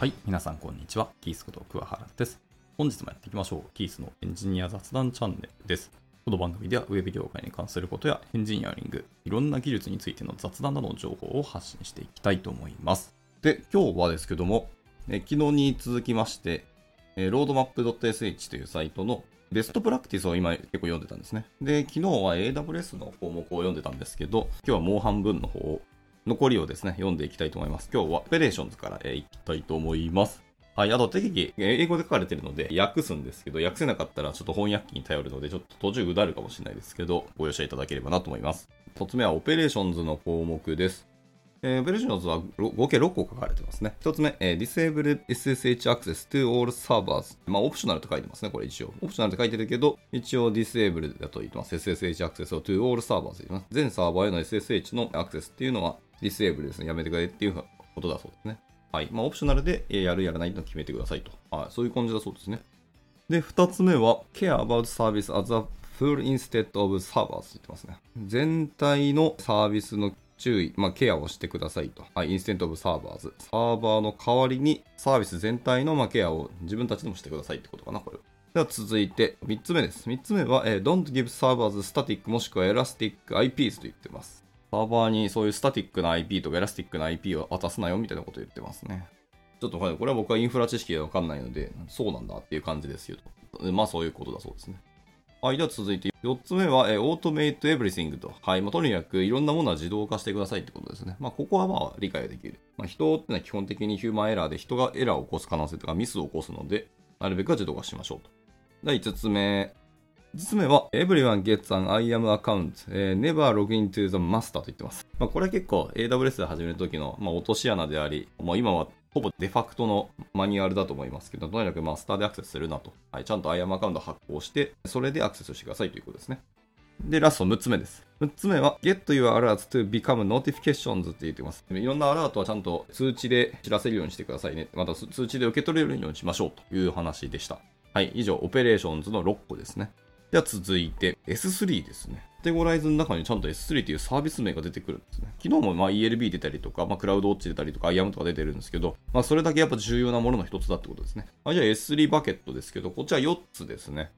はい、皆さんこんにちは。キースこと桑原です。本日もやっていきましょう。キースのエンジニア雑談チャンネルです。この番組ではウェブ業界に関することやエンジニアリング、いろんな技術についての雑談などの情報を発信していきたいと思います。で、今日はですけども、え昨日に続きまして、えー roadmap.sh というサイトのベストプラクティスを今結構読んでたんですね。で、昨日は AWS の項目を読んでたんですけど、今日はもう半分の方を残りをですね、読んでいきたいと思います。今日は Operations から、えーいきたいと思います。はい、あと適宜、英語で書かれてるので訳すんですけど、訳せなかったらちょっと翻訳機に頼るので、ちょっと途中うだるかもしれないですけど、ご容赦いただければなと思います。一つ目は Operations の項目です。えー Operations は合計6個書かれてますね。一つ目、えー Disable SSH Access to all servers。まあ、 optional と書いてますね、これ一応。 optional って書いてるけど、一応 Disable だと言ってます。SSH Access を to all servers と言ってます。全サーバーへの SSH のアクセスっていうのは Disable ですね。やめてくれっていうことだそうですね。はい。まあ、オプショナルでやるやらないと決めてくださいと。はい。そういう感じだそうですね。で、二つ目は、care about service as a full instead of servers と言ってますね。全体のサービスの注意、まあ、ケアをしてくださいと。はい、instead of servers。サーバーの代わりにサービス全体のまあケアを自分たちでもしてくださいってことかな、これは。では続いて、3つ目です。3つ目は、えー don't give servers static もしくは elastic IPs と言ってます。サーバーにそういうスタティックな IP とかエラスティックな IP を渡すなよみたいなこと言ってますね。ちょっとこれは僕はインフラ知識でわかんないので、そうなんだっていう感じですよと。まあそういうことだそうですね。はい、では続いて4つ目は、えー Automate Everything と。はい、まあ、とにかくいろんなものは自動化してくださいってことですね。まあここはまあ理解できる。まあ人ってのは基本的にヒューマンエラーで人がエラーを起こす可能性とかミスを起こすので、なるべくは自動化しましょうと。第5つ目。5つ目は、Everyone gets an IAM account、えー never log into the master と言ってます。まあ、これは結構 AWS で始める時の、まあ、落とし穴であり、もう今はほぼデファクトのマニュアルだと思いますけど、とにかくマスターでアクセスするなと。はい、ちゃんと IAM アカウント発行して、それでアクセスしてくださいということですね。で、ラスト6つ目です。6つ目は、get your alerts to become notifications って言ってます。いろんなアラートはちゃんと通知で知らせるようにしてくださいね。また通知で受け取れるようにしましょうという話でした。はい、以上、 Operations の6個ですね。では続いて S3 ですね。カテゴライズの中にちゃんと S3 というサービス名が出てくるんですね。昨日もまあ ELB 出たりとか、まあ、 CloudWatch 出たりとか、IAM とか出てるんですけど、まあ、それだけやっぱ重要なものの一つだってことですね。はい、じゃあ S3 バケットですけど、こっちら4つですね。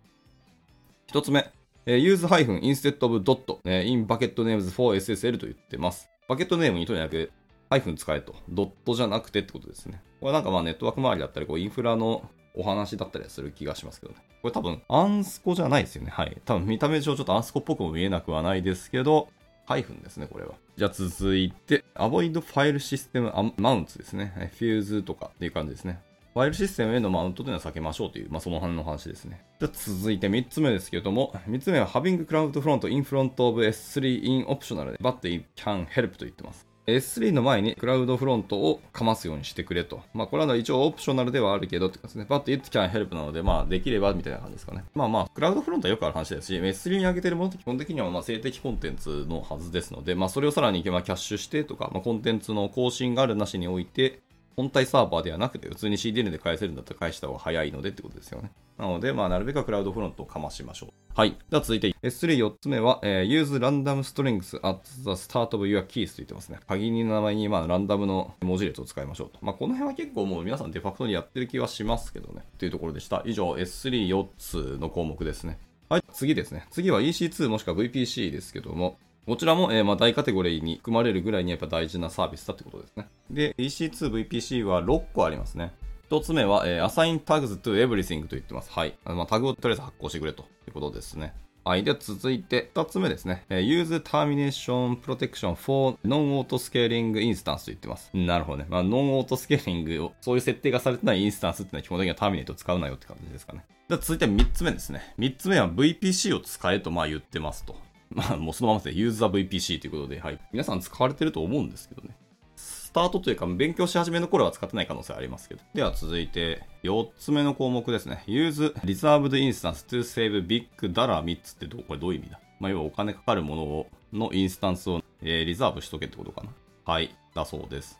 1つ目、えー use instead of dot、えー in bucket names for SSL と言ってます。 bucket name にとにかくハイフン使えと。ドットじゃなくてってことですね。これなんかまあネットワーク周りだったり、こうインフラのお話だったりする気がしますけどね。これ多分アンスコじゃないですよね。はい。多分見た目上ちょっとアンスコっぽくも見えなくはないですけど、ハイフンですね、これは。じゃあ続いて、Avoid File System Mounts ですね。はいフューズとかっていう感じですね。ファイルシステムへのマウントというのは避けましょうという、まあ、その辺の話ですね。じゃあ続いて3つ目ですけれども、3つ目は Having CloudFront in front of S3 in optional but it can help と言ってます。S3 の前にクラウドフロントをかますようにしてくれと。まあこれは一応オプショナルではあるけどって感じですね。But it can help なので、まあできればみたいな感じですかね。まあまあ、クラウドフロントはよくある話ですし、S3 に上げてるものって基本的にはまあ静的コンテンツのはずですので、まあそれをさらにまあキャッシュしてとか、まあコンテンツの更新があるなしにおいて、本体サーバーではなくて、普通に CDN で返せるんだったら返した方が早いのでってことですよね。なので、まあ、なるべくクラウドフロントをかましましょう。はい。では続いて S34 つ目は、えー use random strings at the start of your keys と言ってますね。鍵の名前に、まあ、ランダムの文字列を使いましょうと。まあ、この辺は結構もう皆さんデファクトにやってる気はしますけどね。というところでした。以上 S34 つの項目ですね。はい。次ですね。次は EC2 もしくは VPC ですけども、こちらも、えーまあ、大カテゴリーに含まれるぐらいにやっぱ大事なサービスだってことですね。で、EC2、VPC は6個ありますね。一つ目は、えー Assign Tags to Everything と言ってます。はい。まあ、タグをとりあえず発行してくれということですね。はい。では続いて、二つ目ですね。えー Use Termination Protection for Non-Auto Scaling Instance と言ってます。なるほどね。まあ、ノンオートスケーリングを、そういう設定がされてないインスタンスっていうのは基本的にはターミネートを使うなよって感じですかね。では続いて三つ目ですね。三つ目は VPC を使えとまあ言ってますと。まあ、もうそのままで Use the VPC ということで、はい。皆さん使われてると思うんですけどね。スタートというか、勉強し始めの頃は使ってない可能性ありますけど。では続いて、4つ目の項目ですね。Use Reserved Instance to Save Big Dollar3 つってどこれどういう意味だ？まあ、要はお金かかるものをのインスタンスを、えーリザーブしとけってことかな。はい。だそうです。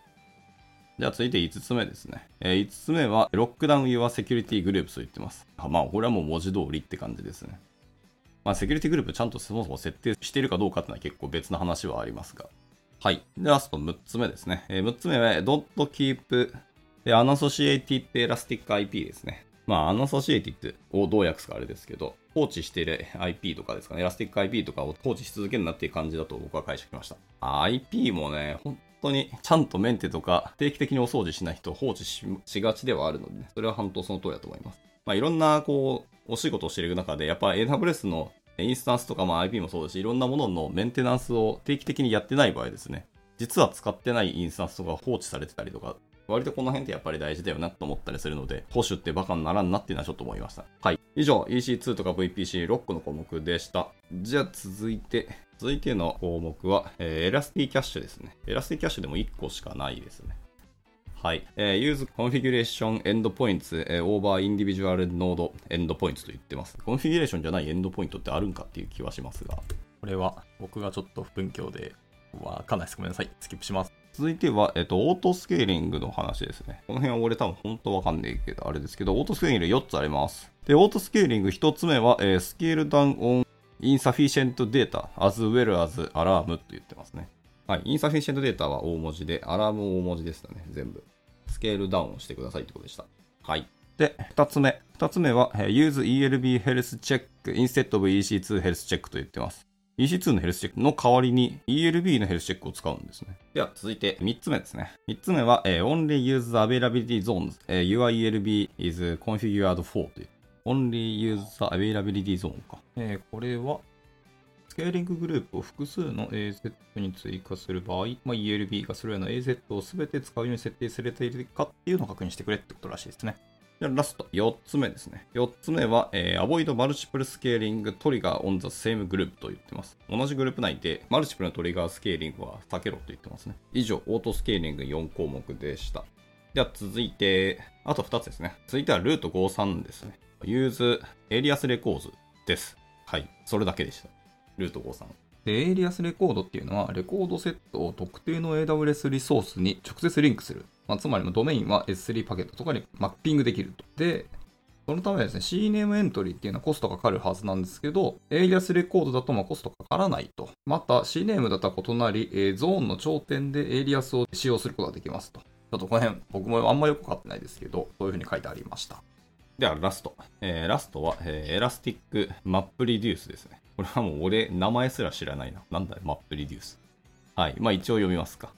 では続いて5つ目ですね。え5つ目は、ロックダウン Your Security Groups と言ってます。まあ、これはもう文字通りって感じですね。まあ、セキュリティグループちゃんとそもそも設定しているかどうかっていうのは結構別な話はありますが。はい。で、ラスト6つ目ですね。えー6つ目は、don't keep で、Unassociated Elastic IP ですね。まあ、Unassociated をどう訳すかあれですけど、放置している IP とかですかね、Elastic IP とかを放置し続けるなっていう感じだと僕は解釈しました。IP もね、本当にちゃんとメンテとか定期的にお掃除しない人を放置しがちではあるので、ね、それは本当その通りだと思います。まあ、いろんな、こう、お仕事をしている中で、やっぱ AWS のインスタンスとか、まあ、IP もそうだし、いろんなもののメンテナンスを定期的にやってない場合ですね、実は使ってないインスタンスとか放置されてたりとか、割とこの辺ってやっぱり大事だよなと思ったりするので、保守ってバカにならんなっていうのはちょっと思いました。はい。以上、EC2 とか VPC6 個の項目でした。じゃあ続いて、続いての項目は、えー、 ElastiCache ですね。 ElastiCache でも1個しかないですね。はい。えー、use configuration endpoints、えー、over individual node endpoints と言ってます。 configuration じゃないエンドポイントってあるんかっていう気はしますが、これは僕がちょっと不勉強でわかんないです。ごめんなさい。スキップします。続いては、えっと、オートスケーリングの話ですね。この辺は俺多分本当わかんないけど、あれですけど、オートスケーリング4つあります。で、オートスケーリング1つ目は、えー、 scale down on insufficient data as well as alarm と言ってますね。はい。insufficient data は大文字で、アラーム大文字でしたね。全部。スケールダウンしてくださいってことでした。はい。で、二つ目。二つ目は、use ELB health check instead of EC2 health check と言ってます。EC2 のヘルスチェックの代わりに ELB のヘルスチェックを使うんですね。では続いて3つ目ですね。3つ目は、えー、only use the availability zones、えー、your ELB is configured for という。only use the availability zone か。えー、これはスケーリンググループを複数の AZ に追加する場合、まあ、ELB がそれらの AZ を全て使うように設定されているかっていうのを確認してくれってことらしいですね。でラスト、4つ目ですね。4つ目は、えー、Avoid Multiple Scaling Trigger on the Same Group と言ってます。同じグループ内で、マルチプルのトリガースケーリングは避けろと言ってますね。以上、オートスケーリング4項目でした。では続いて、あと2つですね。続いては Route 53ですね。Use Alias Records です。はい。それだけでした。 Route 53。で、エイリアスレコードっていうのは、レコードセットを特定の AWS リソースに直接リンクする。まあ、つまりドメインは S3 パケットとかにマッピングできると。で、そのためですね、CNAME エントリーっていうのはコストかかるはずなんですけど、エイリアスレコードだとまコストかからないと。また CNAME だとは異なり、えー、ゾーンの頂点でエイリアスを使用することができますと。ちょっとこの辺、僕もあんまよくわかってないですけど、そういうふうに書いてありました。では、ラスト。えー、ラストは、えー、 Elastic MapReduce ですね。これはもう俺、名前すら知らないな。なんだよ、 MapReduce。はい。まあ一応読みますか。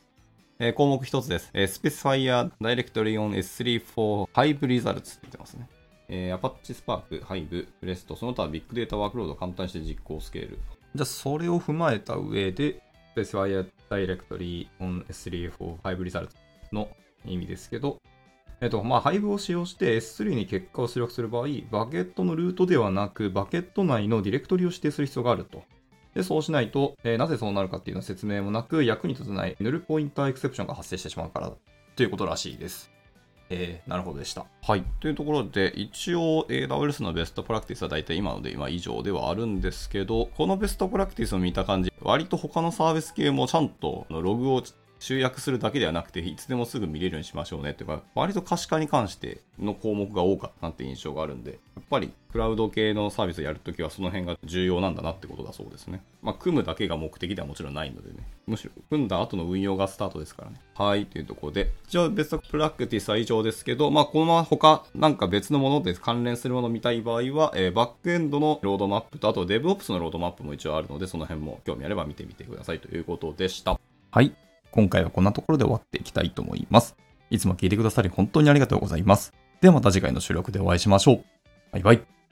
えー、項目一つです。えー、Specify Directory on S3 for Hive Results って言ってますね。えー、Apache Spark、Hive、 Presto、その他ビッグデータワークロード簡単して実行スケール。じゃあ、それを踏まえた上で、Specify Directory on S3 for Hive Results の意味ですけど、えっと、まあ、配分を使用して S3 に結果を出力する場合、バケットのルートではなく、バケット内のディレクトリを指定する必要があると。で、そうしないと、えー、なぜそうなるかっていうの説明もなく、役に立たないヌルポインターエクセプションが発生してしまうからということらしいです。えー、なるほどでした。はい。というところで、一応 AWS のベストプラクティスは大体今ので今以上ではあるんですけど、このベストプラクティスを見た感じ、割と他のサービス系もちゃんとログを集約するだけではなくて、いつでもすぐ見れるようにしましょうねっていうか、割と可視化に関しての項目が多かったなって印象があるんで、やっぱりクラウド系のサービスをやるときはその辺が重要なんだなってことだそうですね。まあ、組むだけが目的ではもちろんないのでね。むしろ、組んだ後の運用がスタートですからね。はい、というところで。一応、ベストプラクティスは以上ですけど、まあ、このまま他、なんか別のもので関連するものを見たい場合は、えー、バックエンドのロードマップと、あと DevOps のロードマップも一応あるので、その辺も興味あれば見てみてくださいということでした。はい。今回はこんなところで終わっていきたいと思います。いつも聞いてくださり本当にありがとうございます。ではまた次回の収録でお会いしましょう。バイバイ。